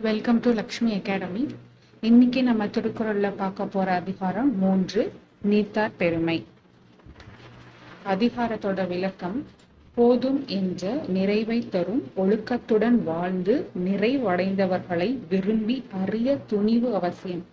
Welcome to Lakshmi academy இன்னைக்கு நம்ம திருக்குறள்ல பார்க்க போற அதிகாரம் மூன்று நீத்தார் பெருமை. அதிகாரத்தோட விளக்கம் போதும் என்ற நிறைவை தரும் ஒழுக்கத்துடன் வாழ்ந்து நிறைவடைந்தவர்களை விரும்பி அறிய துணிவு அவசியம்.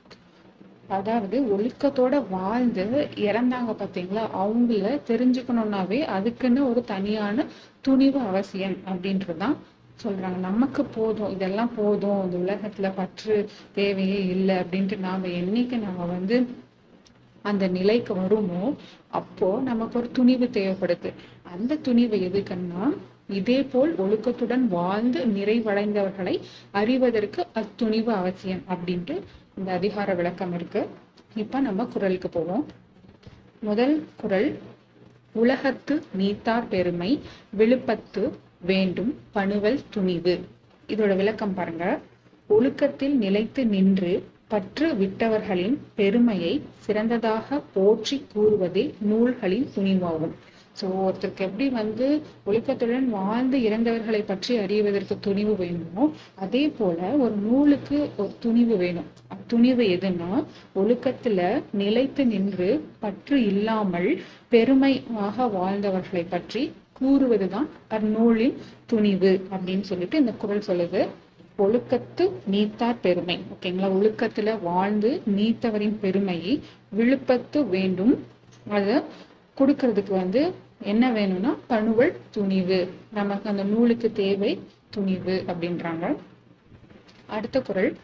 அதாவது ஒழுக்கத்தோட வாழ்ந்து இறந்தாங்க பார்த்தீங்களா? அவங்கள தெரிஞ்சுக்கணும்னாவே அதுக்குன்னு ஒரு தனியான துணிவு அவசியம் அப்படின்றதுதான் சொல்றாங்க. நமக்கு போதும். இதெல்லாம் போதும். இந்த உலகத்துல பற்று தேவையே இல்லை அப்படின்ட்டு நாம என்னைக்கு நாம வந்து அந்த நிலைக்கு வருமோ அப்போ நமக்கு ஒரு துணிவு தேவைப்படுது. அந்த துணிவு எதுக்குன்னா இதே போல் ஒழுக்கத்துடன் வாழ்ந்து நிறைவடைந்தவர்களை அறிவதற்கு அத்துணிவு அவசியம் அப்படின்ட்டு இந்த அதிகார விளக்கம் இருக்கு. இப்ப நம்ம குரலுக்கு போவோம். முதல் குரல் உலகத்து நீத்தார் பெருமை விழுப்பத்து வேண்டும் பணுவல் துணிவு. இதோட விளக்கம் பாருங்க. ஒழுக்கத்தில் நிலைத்து நின்று பற்று விட்டவர்களின் பெருமையை சிறந்ததாக போற்றி கூறுவதே நூல்களின் துணிவாகும். சோ ஒருத்தருக்கு எப்படி வந்து ஒழுக்கத்துடன் வாழ்ந்து இறந்தவர்களை பற்றி அறிவதற்கு துணிவு வேணுமோ அதே போல ஒரு நூலுக்கு ஒரு துணிவு வேணும். துணிவு எதுன்னா ஒழுக்கத்துல நிலைத்து நின்று பற்று இல்லாமல் பெருமையாக வாழ்ந்தவர்களை பற்றி கூறுவதுதான் அந்நூலின் துணிவு அப்படின்னு சொல்லிட்டு இந்த குரல் சொல்லுது. ஒழுக்கத்து நீத்தார் பெருமை. ஓகேங்களா ஒழுக்கத்துல வாழ்ந்து நீத்தவரின் பெருமையை விழுப்பத்து வேண்டும். அதை கொடுக்கறதுக்கு வந்து என்ன வேணும்னா பணுவல் துணிவு. நமக்கு அந்த நூலுக்கு தேவை துணிவு அப்படின்றாங்க. அடுத்த குரல்.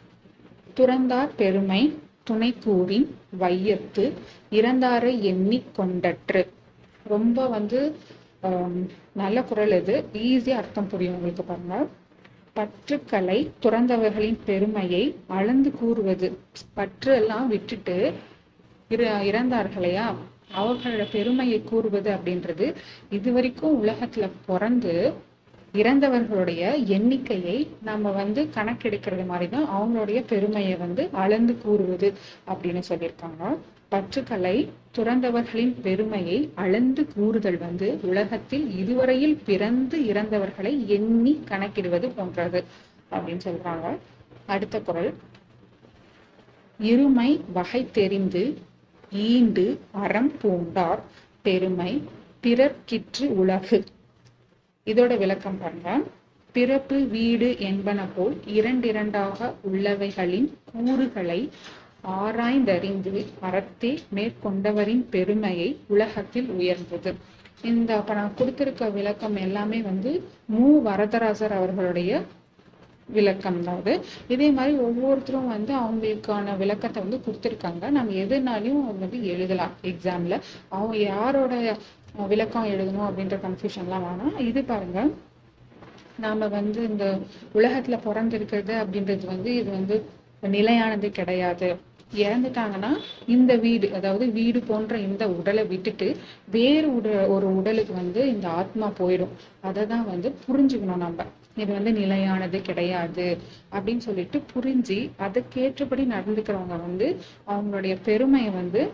துறந்தார் பெருமை துணை கூறின் வையத்து இறந்தாரை எண்ணி கொண்டற்று. ரொம்ப வந்து நல்ல குரல் இது. ஈஸியாக அர்த்தம் புரியும் உங்களுக்கு பாருங்க. பற்றுக்களை துறந்தவர்களின் பெருமையை அளந்து கூறுவது. பற்று எல்லாம் விட்டுட்டு இற இறந்தார்களையா அவர்களோட பெருமையை கூறுவது அப்படின்றது. இது வரைக்கும் உலகத்துல பிறந்து இறந்தவர்களுடைய எண்ணிக்கையை நம்ம வந்து கணக்கெடுக்கிறது மாதிரிதான் அவங்களுடைய பெருமையை வந்து அளந்து கூறுவது அப்படின்னு சொல்லியிருக்காங்க. பற்றுக்களை துறந்தவர்களின் பெருமையை அளந்து கூறுதல் வந்து உலகத்தில் இதுவரையில் பிறந்து இறந்தவர்களை எண்ணி கணக்கிடுவது போன்றது அப்படின்னு சொல்றாங்க. அடுத்த குரல். இருமை வகை தெரிந்து ஈண்டு அறம் பூண்டார். பெருமை பிறர்கிற்று உலகு. இதோட விளக்கம் பண்றேன். பிறப்பு வீடு என்பன போல் இரண்டிரண்டாக உள்ளவைகளின் கூறுகளை ஆராய்ந்தறிந்து அறத்தே மேற்கொண்டவரின் பெருமையை உலகத்தில் உயர்ந்தது. இந்த அப்ப நான் கொடுத்திருக்க விளக்கம் எல்லாமே வந்து மு. வரதராசர் அவர்களுடைய விளக்கம் தான் அது இதே மாதிரி ஒவ்வொருத்தரும் வந்து அவங்களுக்கான விளக்கத்தை வந்து கொடுத்துருக்காங்க. நம்ம எதுனாலையும் அவங்க வந்து எழுதலாம் எக்ஸாம்ல அவங்க யாரோட விளக்கம் எழுதணும் அப்படின்ற கன்ஃபியூஷன்லாம் வேணாம். இது பாருங்க. நாம வந்து இந்த உலகத்துல பிறந்திருக்கிறது அப்படின்றது வந்து இது வந்து நிலையானது கிடையாது. இறந்துட்டாங்கன்னா இந்த வீடு அதாவது வீடு போன்ற இந்த உடலை விட்டுட்டு வேறு உட ஒரு உடலுக்கு வந்து இந்த ஆத்மா போயிடும். அதை தான் வந்து புரிஞ்சுக்கணும் நம்ம. இது வந்து நிலையானது கிடையாது அப்படின்னு சொல்லிட்டு புரிஞ்சு அதுக்கேற்றபடி நடந்துக்கிறவங்க வந்து அவங்களுடைய பெருமையை வந்து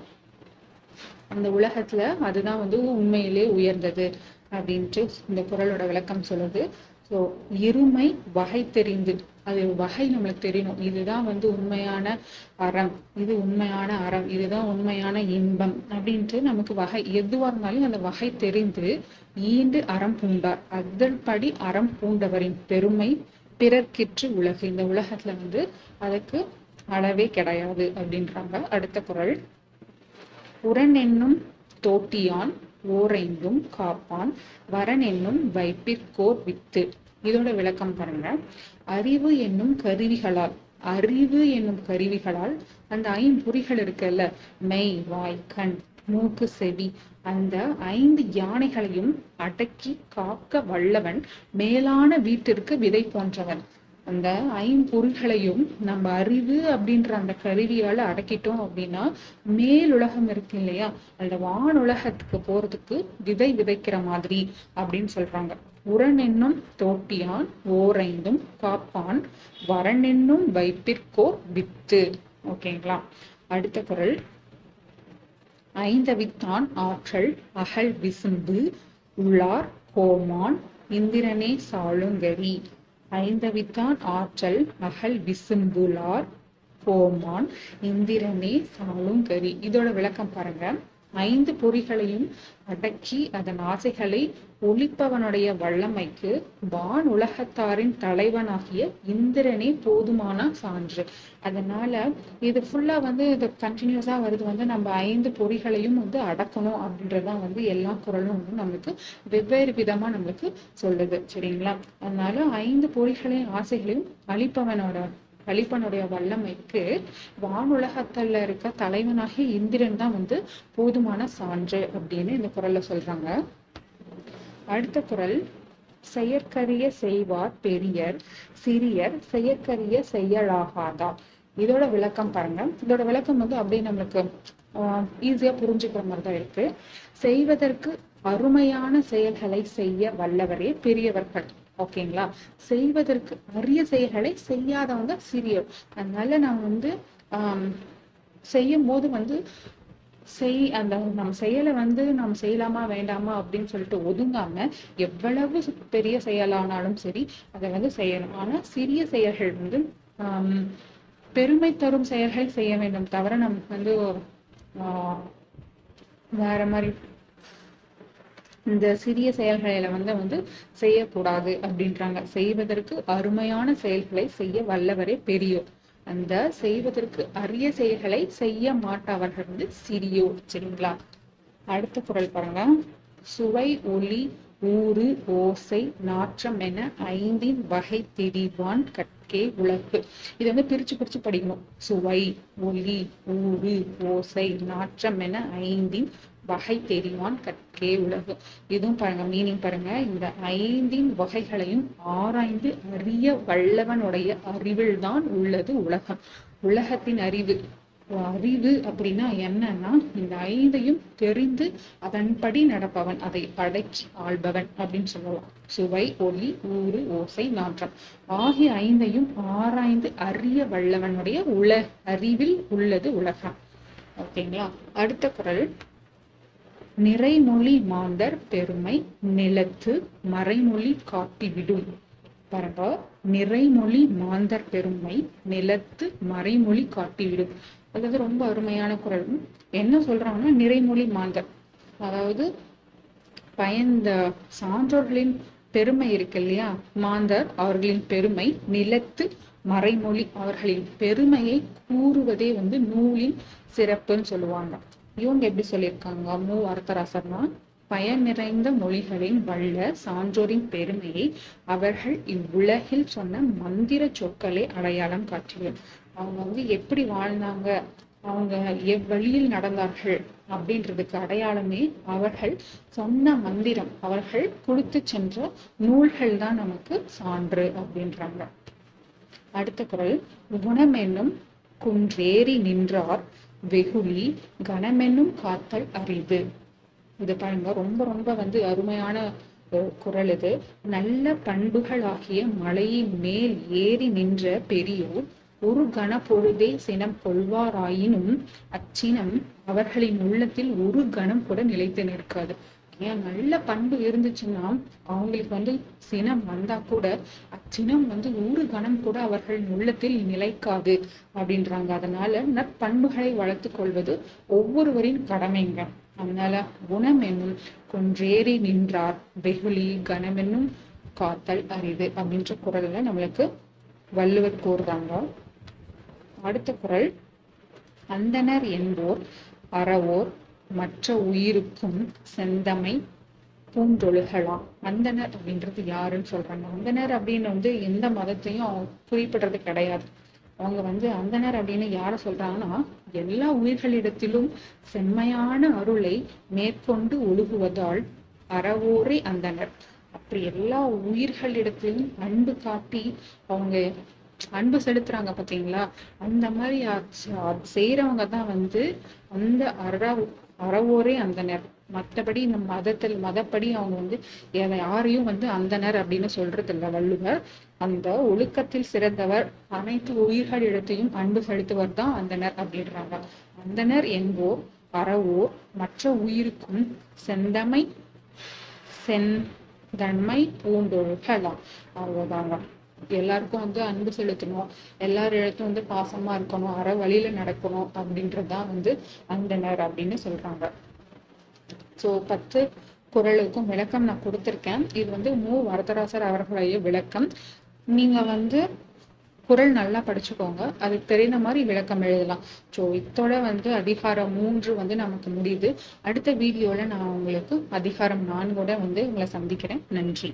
அந்த உலகத்துல அதுதான் வந்து உண்மையிலே உயர்ந்தது அப்படின்ட்டு இந்த குரலோட விளக்கம் சொல்லுது. ஸோ இருமை வகை தெரிந்து அது வகை நம்மளுக்கு தெரியணும். இதுதான் வந்து உண்மையான அறம். இது உண்மையான அறம். இதுதான் உண்மையான இன்பம் அப்படின்ட்டு நமக்கு வகை எதுவாக இருந்தாலும் அந்த வகை தெரிந்து ஈண்டு அறம் பூண்டார். அதன்படி அறம் பூண்டவரின் பெருமை பிறர்க்கிற்று உலகு. இந்த உலகத்துல வந்து அதுக்கு அளவே கிடையாது அப்படின்றாங்க. அடுத்த குரல். உரன் என்னும் தோட்டியான் ஓரைந்தும் காப்பான். வரன் என்னும் வைப்பிற்கோர் வித்து. இதோட விளக்கம் பாருங்க. அறிவு என்னும் கருவிகளால் அறிவு என்னும் கருவிகளால் அந்த ஐம்பொறிகள் இருக்குல்ல? மெய் வாய் கண் மூக்கு செவி அந்த ஐந்து யானைகளையும் அடக்கி காக்க வல்லவன் மேலான வீட்டிற்கு விதை போன்றவன். அந்த ஐம்பொருள்களையும் நம்ம அறிவு அப்படின்ற அந்த கருவியால அடக்கிட்டோம் அப்படின்னா மேலுலகம் இருக்கு இல்லையா? அந்த வான் உலகத்துக்கு போறதுக்கு விதை விதைக்கிற மாதிரி அப்படின்னு சொல்றாங்க. உரன் தோட்டியான் ஓரைந்தும் காப்பான் வரனென்னும் வைப்பிற்கோர் வித்து. ஓகேங்களா? அடுத்த குரல். ஐந்தவித்தான் ஆற்றல் அகல் விசும்பு உள்ளார் கோமான் இந்திரனே சாளுங்கரி. ஐந்தவித்தான் ஆற்றல் அகல் விசும்புலார் கோமான் இந்திரனே சாளுங்கரி. இதோட விளக்கம் பாருங்க. ஐந்து பொறிகளையும் அடக்கி அதன் ஆசைகளை ஒழிப்பவனுடைய வல்லமைக்கு வான் உலகத்தாரின் தலைவனாகிய இந்திரனே போதுமான சான்று. அதனால இது ஃபுல்லா வந்து இது கண்டினியூஸா வருது. வந்து நம்ம ஐந்து பொறிகளையும் வந்து அடக்கணும் அப்படின்றதுதான் வந்து எல்லா குரலும் வந்து நம்மளுக்கு வெவ்வேறு விதமா நம்மளுக்கு சொல்லுது. சரிங்களா? அதனால ஐந்து பொறிகளையும் ஆசைகளையும் அழிப்பவனோட கலிப்பனுடைய வல்லமைக்கு வானுலகத்துல இருக்க தலைவனாகிய இந்திரன் தான் வந்து போதுமான சான்று அப்படின்னு இந்த குரல்ல சொல்றாங்க. அடுத்த குரல் செயற்கரிய செய்வார் பெரியர் சிறியர் செயற்கரிய செய்யலாகாதா. இதோட விளக்கம் பாருங்க. இதோட விளக்கம் வந்து அப்படியே நம்மளுக்கு ஈஸியா புரிஞ்சுக்கிற மாதிரி தான் இருக்கு. செய்வதற்கு அருமையான செயல்களை செய்ய வல்லவரே பெரியவர்கள். ஓகேங்களா? செய்வதற்கு அரிய செயல்களை செய்யாதவங்க சிறியர். அதனால நான் வந்து ஆஹ் செய்யும் போது வந்து செய் அந்த நம்ம செயலை வந்து நம்ம செய்யலாமா வேண்டாமா அப்படின்னு சொல்லிட்டு ஒதுங்காம எவ்வளவு பெரிய செயலானாலும் சரி அதை வந்து செய்யணும். ஆனா சிறிய செயல்கள் வந்து பெருமை தரும் செயல்கள் செய்ய வேண்டும். தவிர நமக்கு வந்து வேற மாதிரி இந்த சிறிய செயல்களில வந்து வந்து செய்யக்கூடாது அப்படின்றாங்க. செய்வதற்கு அருமையான செயல்களை செய்ய வல்லவரே பெரியோர். அந்த செய்வதற்கு அரிய செயல்களை செய்ய மாட்டவர்கள் வந்து சிறியோர் சரிங்களா? அடுத்த குரல் பாருங்க. சுவை ஒளி ஊறு ஓசை நாற்றம் என ஐந்தின் வகை திரிவான் கற்கே உலகு இது வந்து பிரிச்சு பிரிச்சு படிக்கணும். சுவை ஒலி ஊறு ஓசை நாற்றம் என ஐந்தின் வகை தெரிவான் கற்கே உலகு. இதுவும் பாருங்க மீனிங் பாருங்க. இந்த ஐந்தின் வகைகளையும் ஆராய்ந்து அறிய வல்லவனுடைய அறிவில் தான் உள்ளது உலகம். உலகத்தின் அறிவு. அறிவு அப்படின்னா என்னன்னா இந்த ஐந்தையும் தெரிந்து அதன்படி நடப்பவன் அதை அடக்கி ஆள்பவன் அப்படின்னு சொல்லலாம். சுவை ஒளி ஊறு ஓசை நாற்றம். ஆகிய ஐந்தையும் ஆராய்ந்து அறிய வல்லவனுடைய உல அறிவில் உள்ளது உலகம். ஓகேங்களா? அடுத்த குரல். நிறைமொழி மாந்தர் பெருமை நிலத்து மறைமொழி காட்டிவிடும் பாருங்க நிறைமொழி மாந்தர் பெருமை நிலத்து மறைமொழி காட்டிவிடும் அதாவது ரொம்ப அருமையான குரல். என்ன சொல்றாங்கன்னா நிறைமொழி மாந்தர். அதாவது பயந்த சான்றோர்களின் பெருமை இருக்கு இல்லையா? மாந்தர் அவர்களின் பெருமை நிலத்து மறைமொழி அவர்களின் பெருமையை கூறுவதே வந்து நூலின் சிறப்புன்னு சொல்லுவாங்க. இவங்க எப்படி சொல்லியிருக்காங்க? மு. அர்த்தராசர்னா பயன் நிறைந்த மொழிகளின் வல்ல சான்றோரின் பெருமையை அவர்கள் இவ்வுலகில் சொன்ன மந்திர சொற்களை அடையாளம் காட்டியது அவங்க வந்து எப்படி வாழ்ந்தாங்க? அவங்க எவ்வழியில் நடந்தார்கள்? அப்படின்றதுக்கு அடையாளமே அவர்கள் சொன்ன மந்திரம். அவர்கள் கொடுத்து சென்ற நூல்கள் தான் நமக்கு சான்று அப்படின்றாங்க. அடுத்த குரல். குணமென்னும் குன்றேறி நின்றார். வெகுளி கணமென்னும் காத்தல் அரிது. இது பாருங்க ரொம்ப ரொம்ப வந்து அருமையான குரல் இது. நல்ல பண்புகளாகிய மலையின் மேல் ஏறி நின்ற பெரியோர் ஒரு கண பொழுதே சினம் கொள்வாராயினும் அச்சினம் அவர்களின் உள்ளத்தில் ஒரு கணம் கூட நிலைத்து நிற்காது. ஏன்? நல்ல பண்பு இருந்துச்சுன்னா அவங்களுக்கு வந்து சினம் வந்தா கூட அச்சினம் வந்து ஒரு கணம் கூட அவர்களின் உள்ளத்தில் நிலைக்காது அப்படின்றாங்க. அதனால நற்பண்புகளை வளர்த்து கொள்வது ஒவ்வொருவரின் கடமைங்க. அதனால குணம் என்னும் கொன்றேறி நின்றார். வெகுளி கணம் என்னும் காத்தல் அரிது அப்படின்ற குரல்ல நம்மளுக்கு வள்ளுவர் கூறுறாங்க அடுத்த குரல் அந்தனர் என்போர் அறவோர் மற்ற உயிருக்கும் செந்தமை பூண்டொழுகலாம். அந்தனர் அப்படின்றது யாருன்னு சொல்றாங்க. அந்தனர் அப்படின்னு வந்து எந்த மதத்தையும் அவங்க குறிப்பிடுறது கிடையாது. அவங்க வந்து அந்தனர் அப்படின்னு யார சொல்றாங்கன்னா எல்லா உயிர்களிடத்திலும் செம்மையான அருளை மேற்கொண்டு ஒழுகுவதால் அறவோரே அந்தனர் அப்படி எல்லா உயிர்களிடத்திலும் அன்பு காட்டி அவங்க அன்பு செலுத்துறாங்க பாத்தீங்களா? அந்த மாதிரி செய்யறவங்க தான் வந்து அந்த அற அறவோரே அந்த அந்தனர் மற்றபடி இந்த மதத்தில் மதப்படி அவங்க வந்து யாரையும் வந்து அந்தனர் அப்படின்னு சொல்றது இல்லை வள்ளுவர். அந்த ஒழுக்கத்தில் சிறந்தவர் அனைத்து உயிர்களிடத்தையும் அன்பு செலுத்துவர் தான் அந்தனர் அப்படின்றாங்க. அந்தனர் என்போ அறவோர் மற்ற உயிருக்கும் செந்தமை செந்தன்மை பூண்டொழுகலாம் அவ்வளவுதாங்க. எல்லாருக்கும் வந்து அன்பு செலுத்தணும். எல்லார் இடத்தும் வந்து பாசமா இருக்கணும். அற வழியில நடக்கணும் அப்படின்றதுதான் வந்து அந்தனர் அப்படின்னு சொல்றாங்க. ஸோ பத்து குரலுக்கும் விளக்கம் நான் கொடுத்துருக்கேன். இது வந்து மு. வரதராசர் அவர்களுடைய விளக்கம். நீங்க வந்து குரல் நல்லா படிச்சுக்கோங்க. அதுக்கு தெரிந்த மாதிரி விளக்கம் எழுதலாம். ஸோ இத்தோட வந்து அதிகாரம் மூன்று வந்து நமக்கு முடியுது. அடுத்த வீடியோல நான் உங்களுக்கு அதிகாரம் நான்கோட வந்து உங்களை சந்திக்கிறேன். நன்றி.